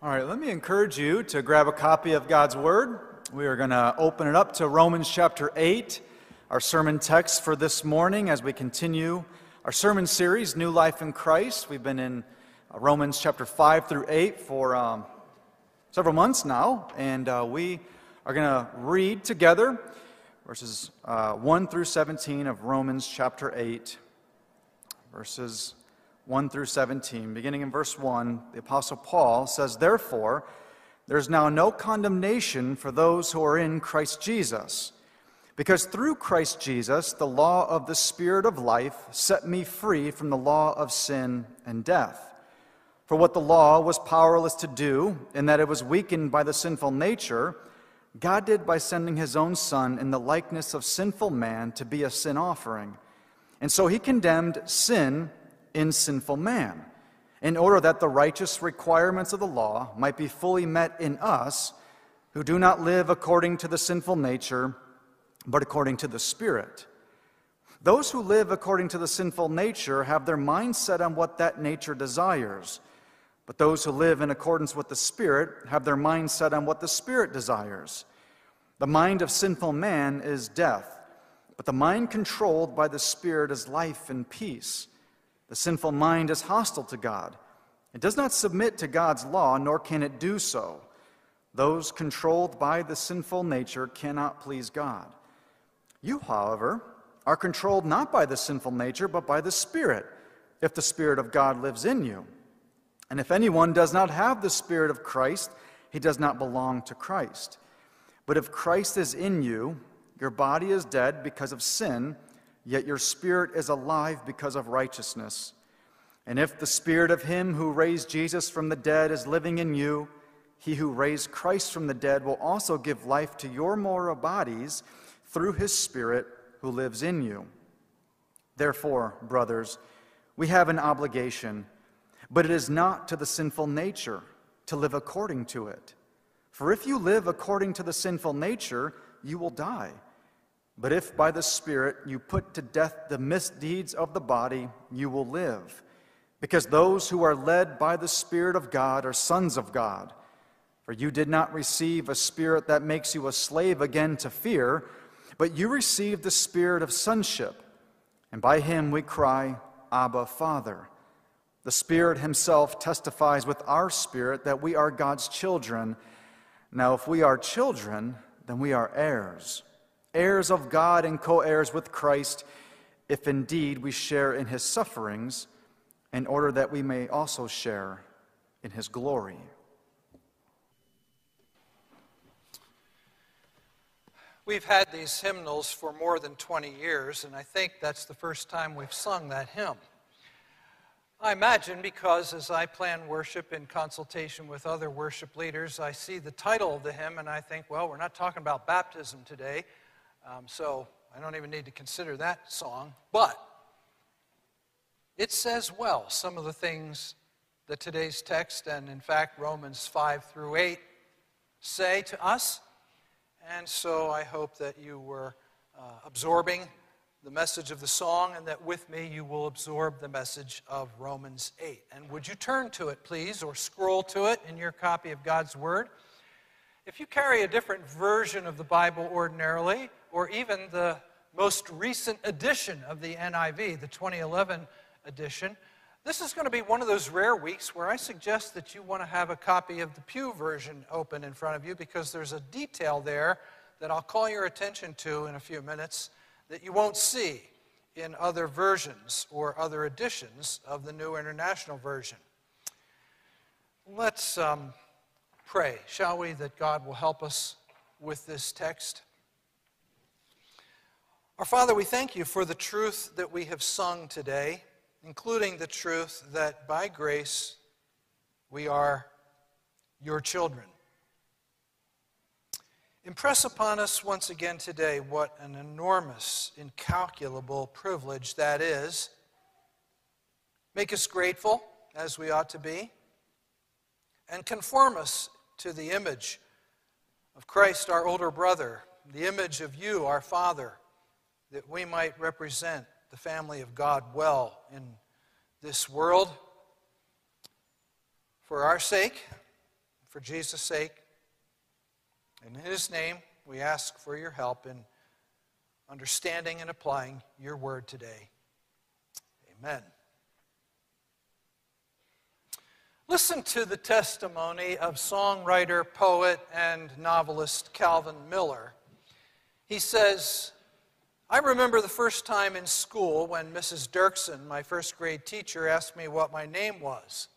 All right, let me encourage you to grab a copy of God's Word. We are going to open it up to Romans chapter 8, our sermon text for this morning as we continue our sermon series, New Life in Christ. We've been in Romans chapter 5 through 8 for um, several months now, and uh, we are going to read together verses uh, 1 through 17 of Romans chapter 8, verses 1 through 17. Beginning in verse 1, the Apostle Paul says, Therefore, there's now no condemnation for those who are in Christ Jesus. Because through Christ Jesus, the law of the Spirit of life set me free from the law of sin and death. For what the law was powerless to do, in that it was weakened by the sinful nature, God did by sending his own Son in the likeness of sinful man to be a sin offering. And so he condemned sin in sinful man, in order that the righteous requirements of the law might be fully met in us who do not live according to the sinful nature, but according to the Spirit. Those who live according to the sinful nature have their mind set on what that nature desires, but those who live in accordance with the Spirit have their mind set on what the Spirit desires. The mind of sinful man is death, but the mind controlled by the Spirit is life and peace. The sinful mind is hostile to God. It does not submit to God's law, nor can it do so. Those controlled by the sinful nature cannot please God. You, however, are controlled not by the sinful nature, but by the Spirit, if the Spirit of God lives in you. And if anyone does not have the Spirit of Christ, he does not belong to Christ. But if Christ is in you, your body is dead because of sin yet your spirit is alive because of righteousness. And if the spirit of him who raised Jesus from the dead is living in you, he who raised Christ from the dead will also give life to your mortal bodies through his spirit who lives in you. Therefore, brothers, we have an obligation, but it is not to the sinful nature to live according to it. For if you live according to the sinful nature, you will die. But if by the Spirit you put to death the misdeeds of the body, you will live. Because those who are led by the Spirit of God are sons of God. For you did not receive a spirit that makes you a slave again to fear, but you received the spirit of sonship. And by him we cry, Abba, Father. The Spirit Himself testifies with our spirit that we are God's children. Now, if we are children, then we are heirs heirs of God and co heirs with Christ, if indeed we share in his sufferings, in order that we may also share in his glory. We've had these hymnals for more than 20 years, and I think that's the first time we've sung that hymn. I imagine because as I plan worship in consultation with other worship leaders, I see the title of the hymn and I think, well, we're not talking about baptism today. Um, so I don't even need to consider that song. But it says well some of the things that today's text, and in fact, Romans 5 through 8, say to us. And so I hope that you were uh, absorbing the message of the song and that with me you will absorb the message of Romans 8. And would you turn to it, please, or scroll to it in your copy of God's Word? If you carry a different version of the Bible ordinarily, or even the most recent edition of the NIV, the 2011 edition, this is going to be one of those rare weeks where I suggest that you want to have a copy of the Pew version open in front of you because there's a detail there that I'll call your attention to in a few minutes that you won't see in other versions or other editions of the New International Version. Let's um, pray, shall we, that God will help us with this text. Our Father, we thank you for the truth that we have sung today, including the truth that by grace we are your children. Impress upon us once again today what an enormous, incalculable privilege that is. Make us grateful, as we ought to be, and conform us to the image of Christ, our older brother, the image of you, our Father that we might represent the family of God well in this world for our sake For Jesus' sake, And in His name, we ask for your help in understanding and applying your word today. Amen. Listen to the testimony of songwriter, poet, and novelist Calvin Miller. He says, I remember the first time in school when Mrs. Dirksen, my first grade teacher, asked me what my name was.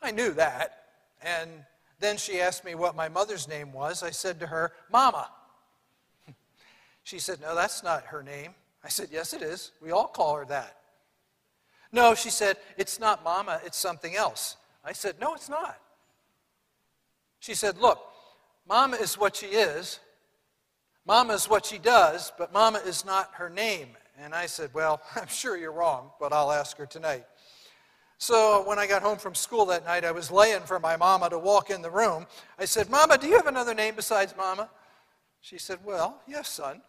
I knew that, and then she asked me what my mother's name was. I said to her, Mama. She said, No, that's not her name. I said, Yes, it is. We all call her that. No, she said, It's not Mama, it's something else. I said, No, it's not. She said, Look, Mama is what she is. Mama is what she does, but Mama is not her name. And I said, Well, I'm sure you're wrong, but I'll ask her tonight. So when I got home from school that night, I was laying for my mama to walk in the room. I said, Mama, do you have another name besides Mama? She said, Well, yes, son.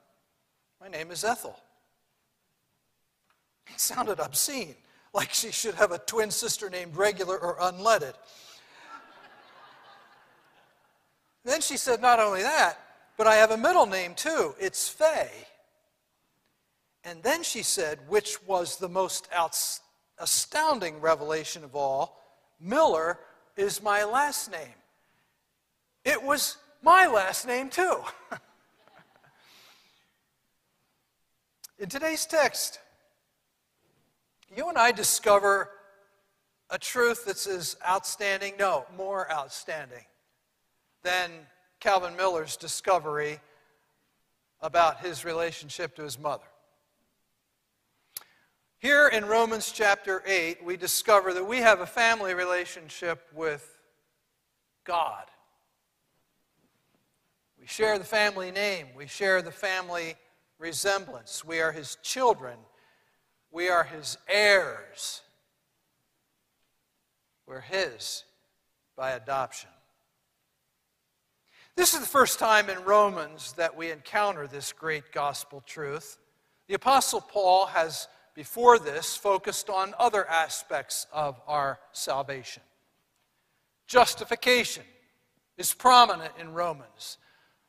My name is Ethel. It sounded obscene, like she should have a twin sister named regular or unleaded. then she said, Not only that, but I have a middle name too. It's Fay. And then she said, which was the most astounding revelation of all Miller is my last name. It was my last name, too. In today's text, you and I discover a truth that's as outstanding, no, more outstanding than Calvin Miller's discovery about his relationship to his mother. Here in Romans chapter 8, we discover that we have a family relationship with God. We share the family name, we share the family resemblance. We are His children, we are His heirs. We're His by adoption. This is the first time in Romans that we encounter this great gospel truth. The Apostle Paul has before this focused on other aspects of our salvation. Justification is prominent in Romans.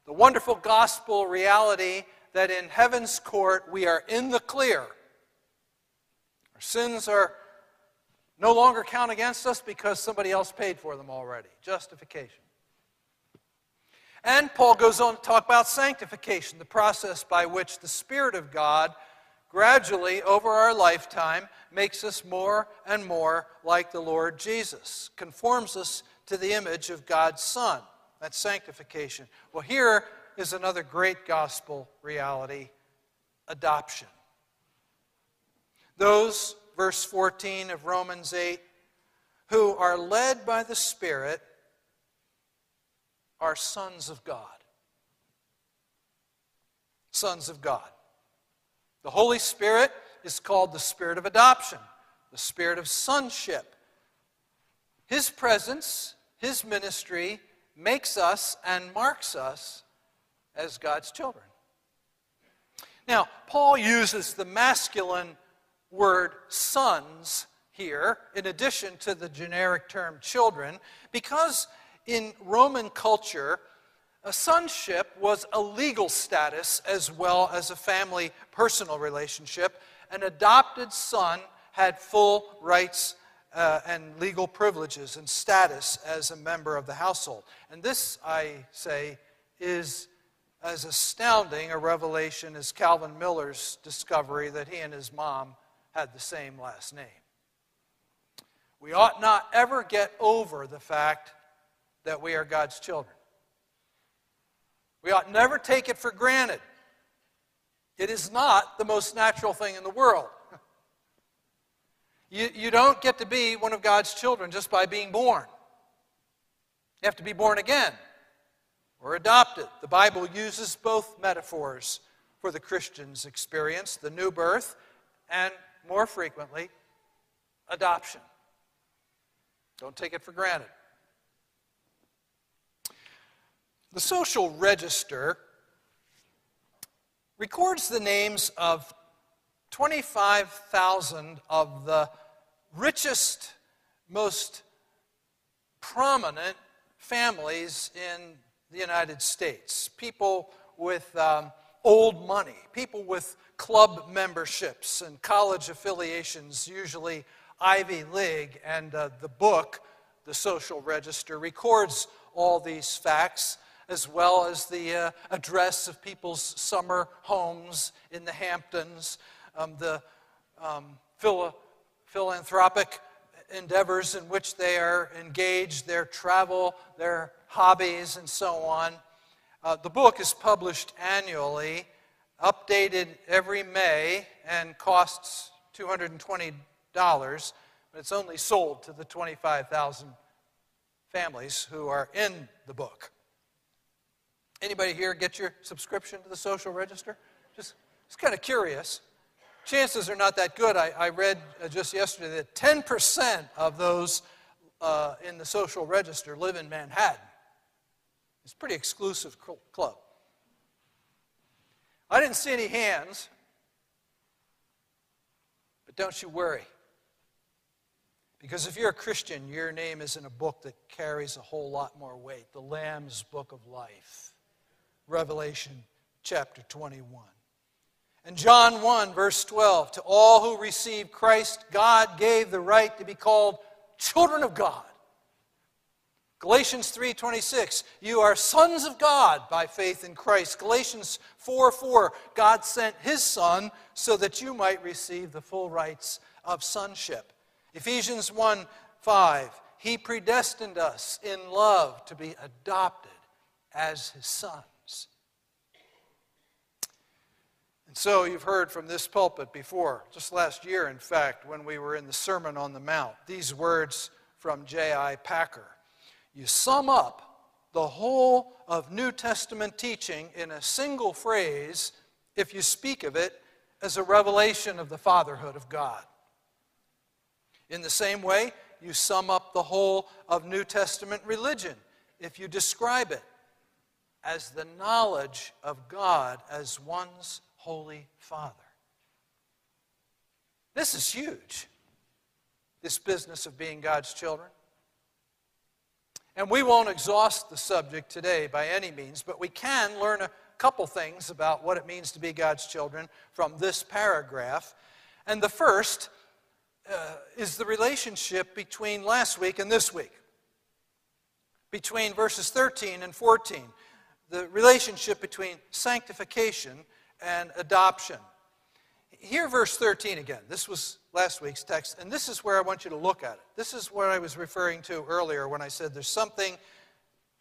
The wonderful gospel reality that in heaven's court we are in the clear. Our sins are no longer count against us because somebody else paid for them already. Justification. And Paul goes on to talk about sanctification, the process by which the Spirit of God gradually over our lifetime makes us more and more like the Lord Jesus, conforms us to the image of God's Son. That's sanctification. Well, here is another great gospel reality adoption. Those, verse 14 of Romans 8, who are led by the Spirit are sons of God. Sons of God. The Holy Spirit is called the Spirit of adoption, the Spirit of sonship. His presence, His ministry, makes us and marks us as God's children. Now, Paul uses the masculine word sons here, in addition to the generic term children, because in Roman culture, a sonship was a legal status as well as a family personal relationship. An adopted son had full rights uh, and legal privileges and status as a member of the household. And this, I say, is as astounding a revelation as Calvin Miller's discovery that he and his mom had the same last name. We ought not ever get over the fact that we are God's children. We ought never take it for granted. It is not the most natural thing in the world. You, you don't get to be one of God's children just by being born. You have to be born again or adopted. The Bible uses both metaphors for the Christian's experience the new birth and, more frequently, adoption. Don't take it for granted. The social register records the names of 25,000 of the richest, most prominent families in the United States. People with um, old money, people with club memberships and college affiliations, usually Ivy League. And uh, the book, The Social Register, records all these facts as well as the uh, address of people's summer homes in the Hamptons, um, the um, philanthropic endeavors in which they are engaged, their travel, their hobbies, and so on. Uh, the book is published annually, updated every May, and costs $220, but it's only sold to the 25,000 families who are in the book. Anybody here get your subscription to the social register? Just, just kind of curious chances are not that good. I, I read uh, just yesterday that 10% of those uh, in the social register live in Manhattan. It's a pretty exclusive club. I didn't see any hands, but don't you worry. Because if you're a Christian, your name is in a book that carries a whole lot more weight the Lamb's Book of Life, Revelation chapter 21. And John 1, verse 12, to all who received Christ, God gave the right to be called children of God. Galatians 3:26 you are sons of God by faith in Christ. Galatians 4:4 God sent his son so that you might receive the full rights of sonship. Ephesians 1:5 he predestined us in love to be adopted as his son. so you've heard from this pulpit before, just last year, in fact, when we were in the Sermon on the Mount, these words from J.I. Packer. You sum up the whole of New Testament teaching in a single phrase if you speak of it as a revelation of the fatherhood of God. In the same way, you sum up the whole of New Testament religion if you describe it as the knowledge of God as one's Holy Father. This is huge, this business of being God's children. And we won't exhaust the subject today by any means, but we can learn a couple things about what it means to be God's children from this paragraph. And the first uh, is the relationship between last week and this week, between verses 13 and 14. The relationship between sanctification and adoption. Here, verse 13 again. This was last week's text, and this is where I want you to look at it. This is what I was referring to earlier when I said there's something,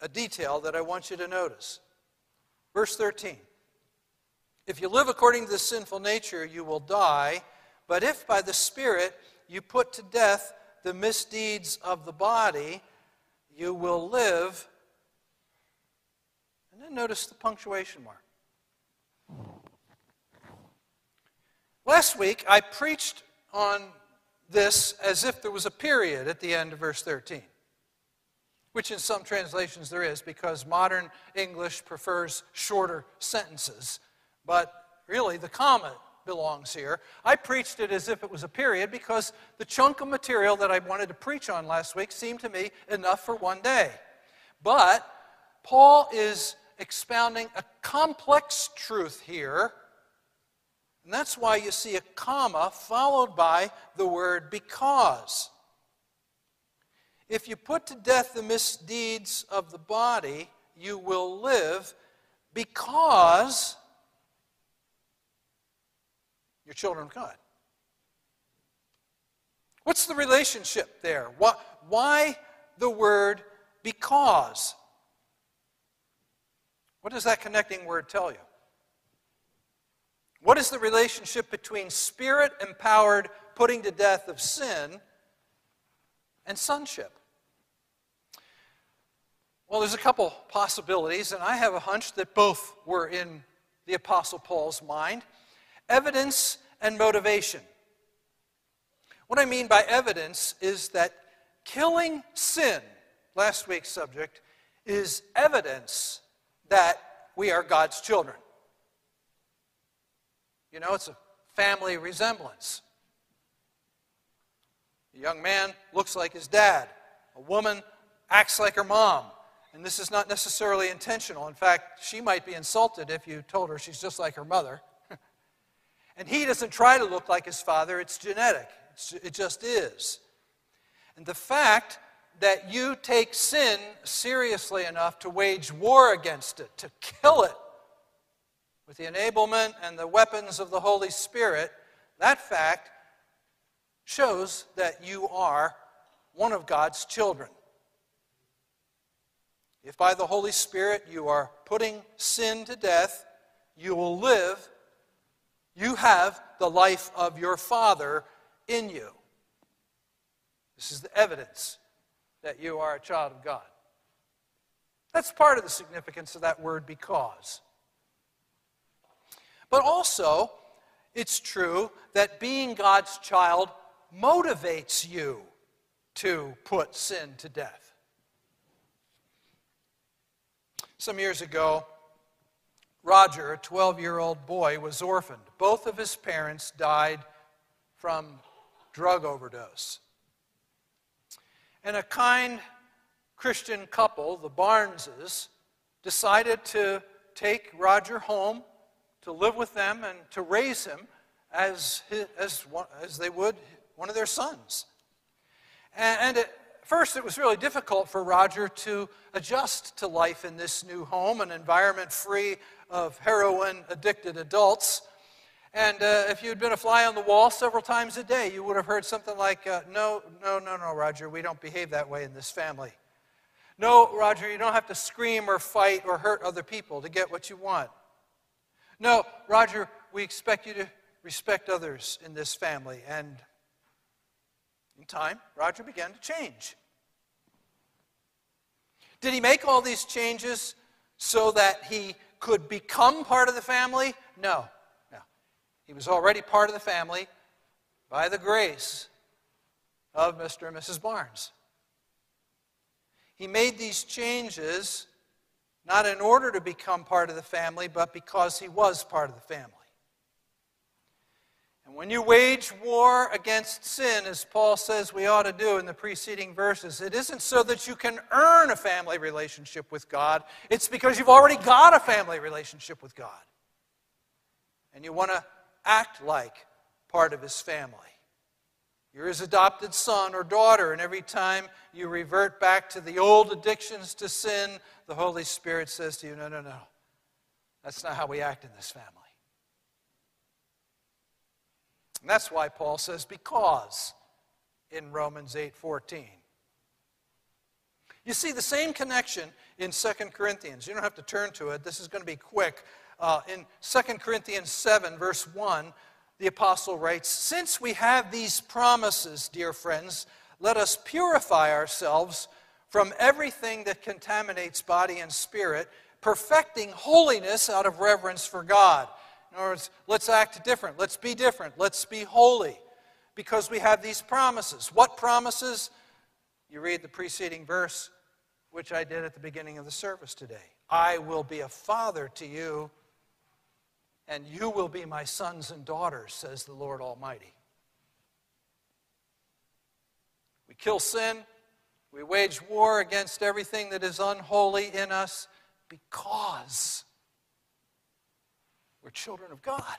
a detail that I want you to notice. Verse 13 If you live according to the sinful nature, you will die, but if by the Spirit you put to death the misdeeds of the body, you will live. And then notice the punctuation mark. Last week, I preached on this as if there was a period at the end of verse 13, which in some translations there is because modern English prefers shorter sentences. But really, the comma belongs here. I preached it as if it was a period because the chunk of material that I wanted to preach on last week seemed to me enough for one day. But Paul is expounding a complex truth here and that's why you see a comma followed by the word because. If you put to death the misdeeds of the body, you will live because you're children of God. What's the relationship there? Why the word because? What does that connecting word tell you? What is the relationship between spirit empowered putting to death of sin and sonship? Well, there's a couple possibilities, and I have a hunch that both were in the Apostle Paul's mind evidence and motivation. What I mean by evidence is that killing sin, last week's subject, is evidence that we are God's children. You know, it's a family resemblance. A young man looks like his dad. A woman acts like her mom. And this is not necessarily intentional. In fact, she might be insulted if you told her she's just like her mother. and he doesn't try to look like his father, it's genetic, it's, it just is. And the fact that you take sin seriously enough to wage war against it, to kill it with the enablement and the weapons of the Holy Spirit, that fact shows that you are one of God's children. If by the Holy Spirit you are putting sin to death, you will live. You have the life of your Father in you. This is the evidence that you are a child of God. That's part of the significance of that word because. But also, it's true that being God's child motivates you to put sin to death. Some years ago, Roger, a 12 year old boy, was orphaned. Both of his parents died from drug overdose. And a kind Christian couple, the Barneses, decided to take Roger home to live with them and to raise him as, his, as, as they would one of their sons. And, and at first, it was really difficult for Roger to adjust to life in this new home, an environment free of heroin addicted adults. And uh, if you'd been a fly on the wall several times a day, you would have heard something like, uh, No, no, no, no, Roger, we don't behave that way in this family. No, Roger, you don't have to scream or fight or hurt other people to get what you want. No, Roger, we expect you to respect others in this family. And in time, Roger began to change. Did he make all these changes so that he could become part of the family? No. No. He was already part of the family by the grace of Mr. and Mrs. Barnes. He made these changes not in order to become part of the family, but because he was part of the family. And when you wage war against sin, as Paul says we ought to do in the preceding verses, it isn't so that you can earn a family relationship with God, it's because you've already got a family relationship with God. And you want to act like part of his family. You're his adopted son or daughter, and every time you revert back to the old addictions to sin, the Holy Spirit says to you, No, no, no. That's not how we act in this family. And that's why Paul says because in Romans 8:14. You see the same connection in 2 Corinthians. You don't have to turn to it. This is going to be quick. Uh, in 2 Corinthians 7, verse 1, the apostle writes, Since we have these promises, dear friends, let us purify ourselves from everything that contaminates body and spirit, perfecting holiness out of reverence for God. In other words, let's act different. Let's be different. Let's be holy because we have these promises. What promises? You read the preceding verse, which I did at the beginning of the service today. I will be a father to you, and you will be my sons and daughters, says the Lord Almighty. We kill sin, we wage war against everything that is unholy in us because we're children of God.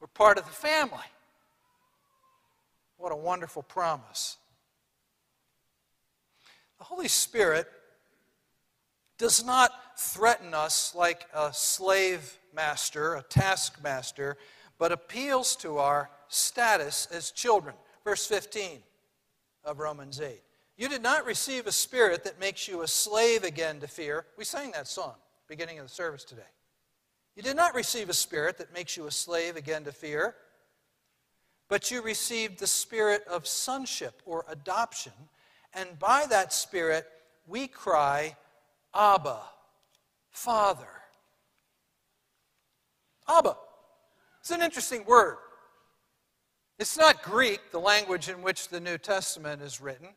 We're part of the family. What a wonderful promise. The Holy Spirit does not threaten us like a slave master, a taskmaster, but appeals to our status as children. Verse 15 of Romans 8. You did not receive a spirit that makes you a slave again to fear. We sang that song beginning of the service today. You did not receive a spirit that makes you a slave again to fear, but you received the spirit of sonship or adoption, and by that spirit we cry, Abba, Father. Abba. It's an interesting word. It's not Greek, the language in which the New Testament is written.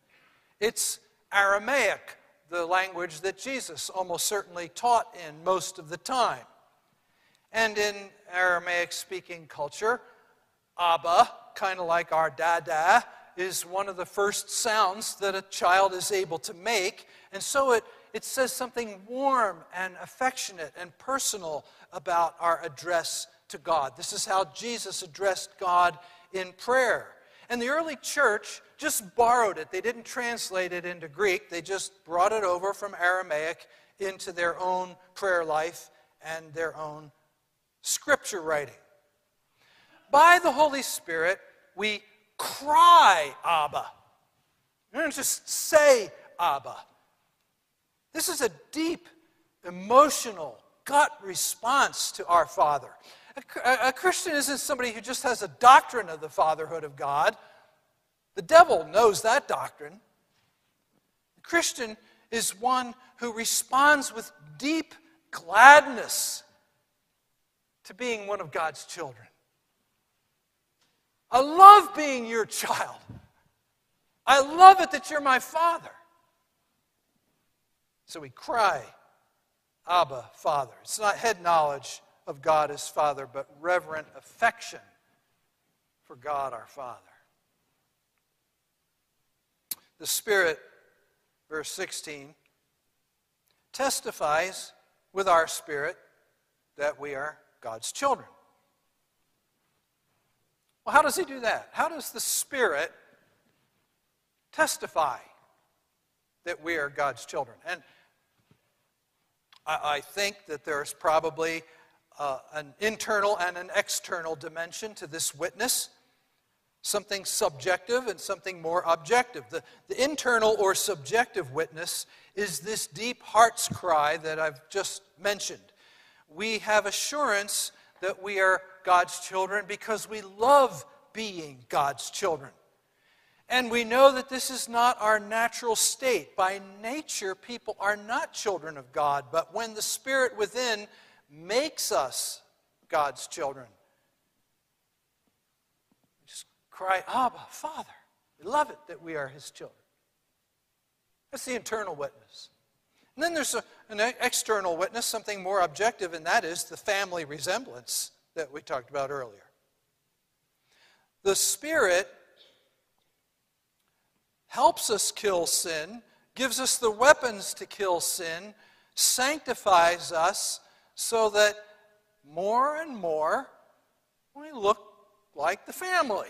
It's Aramaic, the language that Jesus almost certainly taught in most of the time. And in Aramaic speaking culture, Abba, kind of like our dada, is one of the first sounds that a child is able to make. And so it, it says something warm and affectionate and personal about our address to God. This is how Jesus addressed God in prayer. And the early church just borrowed it. They didn't translate it into Greek, they just brought it over from Aramaic into their own prayer life and their own scripture writing. By the Holy Spirit, we cry, Abba. We don't just say, Abba. This is a deep, emotional, gut response to our Father. A, a, Christian isn't somebody who just has a doctrine of the fatherhood of God. The devil knows that doctrine. A Christian is one who responds with deep gladness to being one of God's children. I love being your child. I love it that you're my father. So we cry, Abba, Father. It's not head knowledge of God as Father, but reverent affection for God our Father. The Spirit, verse 16, testifies with our spirit that we are God's children. Well, how does he do that? How does the Spirit testify that we are God's children? And I, think that there's probably uh, an internal and an external dimension to this witness something subjective and something more objective. The, the internal or subjective witness is this deep heart's cry that I've just mentioned. We have assurance that we are God's children because we love being God's children. And we know that this is not our natural state. By nature, people are not children of God, but when the Spirit within makes us God's children, we just cry, Abba, Father. We love it that we are His children. That's the internal witness. And then there's a, an external witness, something more objective, and that is the family resemblance that we talked about earlier. The Spirit helps us kill sin, gives us the weapons to kill sin, sanctifies us so that more and more we look like the family.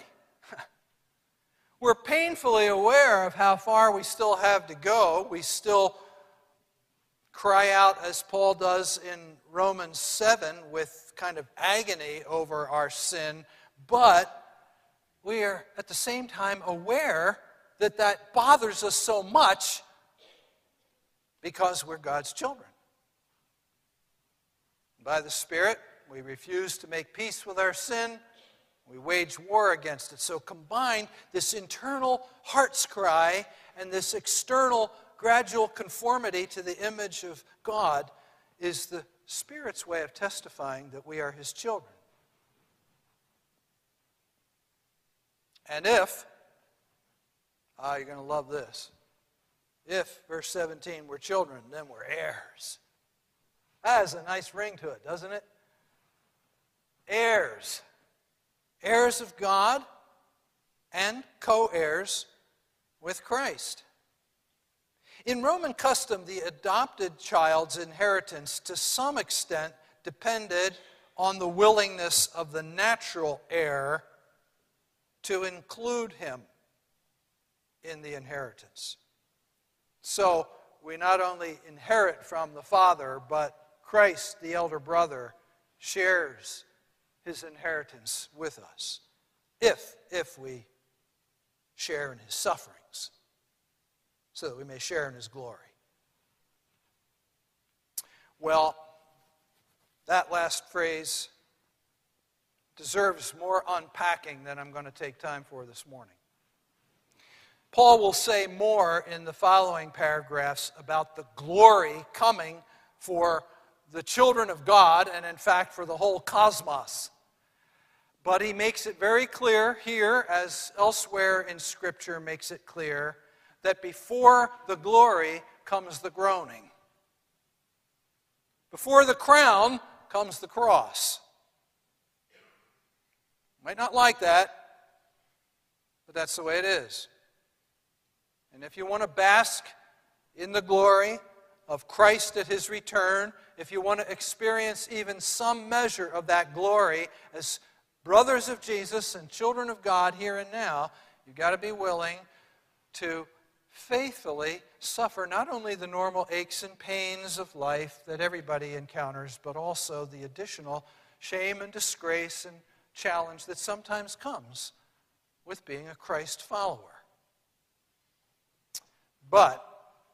We're painfully aware of how far we still have to go. We still cry out, as Paul does in Romans 7, with kind of agony over our sin, but we are at the same time aware that that bothers us so much because we're God's children. By the Spirit, we refuse to make peace with our sin. We wage war against it. So, combine this internal heart's cry and this external gradual conformity to the image of God is the Spirit's way of testifying that we are His children. And if, ah, you're going to love this. If, verse 17, we're children, then we're heirs. That has a nice ring to it, doesn't it? Heirs. Heirs of God and co heirs with Christ. In Roman custom, the adopted child's inheritance to some extent depended on the willingness of the natural heir to include him in the inheritance. So we not only inherit from the Father, but Christ, the elder brother, shares his inheritance with us if if we share in his sufferings so that we may share in his glory. Well, that last phrase deserves more unpacking than I'm going to take time for this morning. Paul will say more in the following paragraphs about the glory coming for the children of God and, in fact, for the whole cosmos. But he makes it very clear here, as elsewhere in Scripture makes it clear, that before the glory comes the groaning. Before the crown comes the cross. Might not like that, but that's the way it is. And if you want to bask in the glory of Christ at his return, if you want to experience even some measure of that glory as brothers of Jesus and children of God here and now, you've got to be willing to faithfully suffer not only the normal aches and pains of life that everybody encounters, but also the additional shame and disgrace and challenge that sometimes comes with being a Christ follower. But,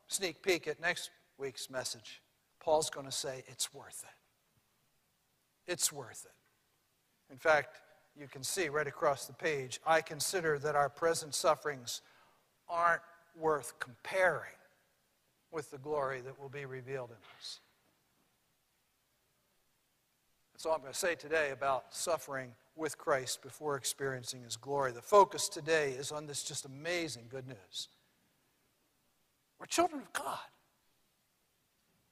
sneak peek at next week's message, Paul's going to say it's worth it. It's worth it. In fact, you can see right across the page, I consider that our present sufferings aren't worth comparing with the glory that will be revealed in us. That's all I'm going to say today about suffering with Christ before experiencing his glory. The focus today is on this just amazing good news. We're children of God,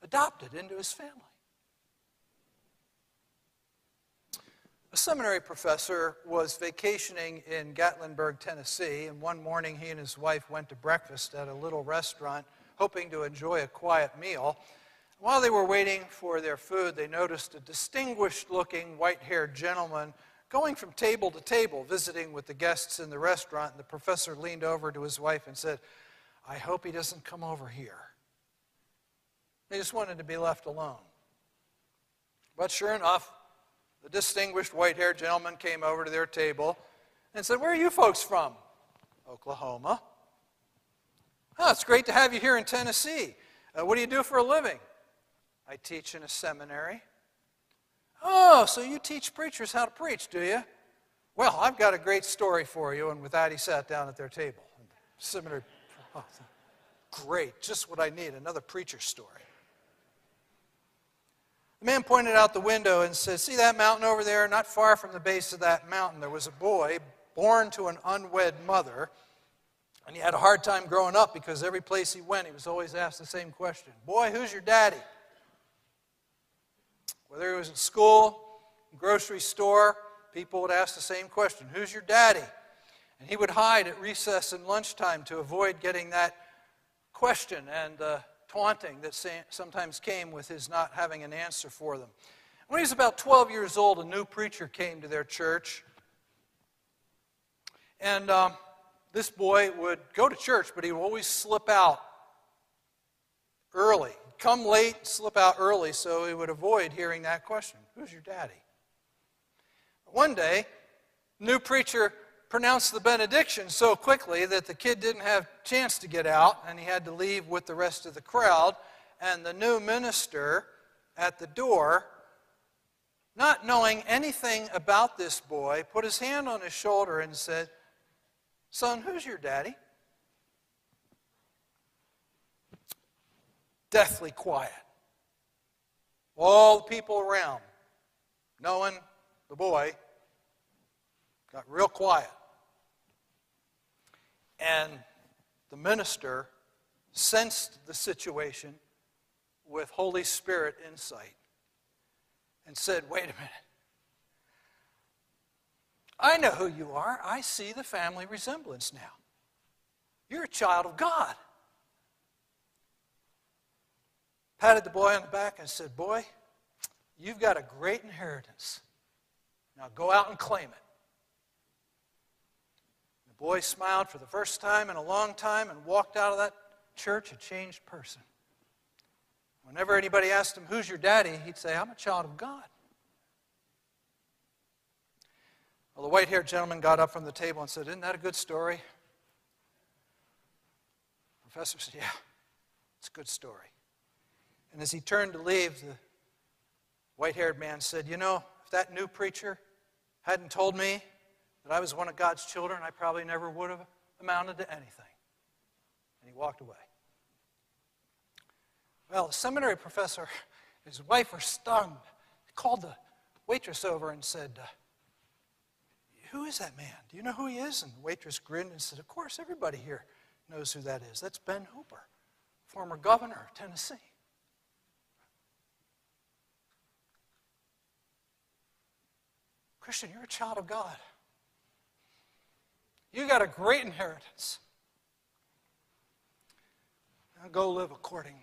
adopted into his family. A seminary professor was vacationing in Gatlinburg, Tennessee, and one morning he and his wife went to breakfast at a little restaurant, hoping to enjoy a quiet meal. While they were waiting for their food, they noticed a distinguished looking white haired gentleman going from table to table, visiting with the guests in the restaurant. And the professor leaned over to his wife and said, I hope he doesn't come over here. They just wanted to be left alone. But sure enough, the distinguished white haired gentleman came over to their table and said, Where are you folks from? Oklahoma. Oh, it's great to have you here in Tennessee. Uh, what do you do for a living? I teach in a seminary. Oh, so you teach preachers how to preach, do you? Well, I've got a great story for you. And with that, he sat down at their table. Seminary, oh, great, just what I need another preacher story. The man pointed out the window and said, See that mountain over there? Not far from the base of that mountain, there was a boy born to an unwed mother. And he had a hard time growing up because every place he went, he was always asked the same question Boy, who's your daddy? Whether he was in school, grocery store, people would ask the same question Who's your daddy? And he would hide at recess and lunchtime to avoid getting that question and uh, taunting that sometimes came with his not having an answer for them. When he was about 12 years old, a new preacher came to their church. And um, this boy would go to church, but he would always slip out early. Come late, slip out early, so he would avoid hearing that question Who's your daddy? One day, new preacher pronounced the benediction so quickly that the kid didn't have chance to get out and he had to leave with the rest of the crowd. And the new minister at the door, not knowing anything about this boy, put his hand on his shoulder and said, Son, who's your daddy? Deathly quiet. All the people around, knowing the boy, got real quiet. And the minister sensed the situation with Holy Spirit insight and said, Wait a minute. I know who you are. I see the family resemblance now. You're a child of God. Patted the boy on the back and said, Boy, you've got a great inheritance. Now go out and claim it. The boy smiled for the first time in a long time and walked out of that church a changed person. Whenever anybody asked him, Who's your daddy? he'd say, I'm a child of God. Well, the white haired gentleman got up from the table and said, Isn't that a good story? The professor said, Yeah, it's a good story. And as he turned to leave, the white haired man said, You know, if that new preacher hadn't told me that I was one of God's children, I probably never would have amounted to anything. And he walked away. Well, the seminary professor and his wife were stunned. He called the waitress over and said, uh, Who is that man? Do you know who he is? And the waitress grinned and said, Of course, everybody here knows who that is. That's Ben Hooper, former governor of Tennessee. Christian, you're a child of God. You got a great inheritance. Now go live accordingly.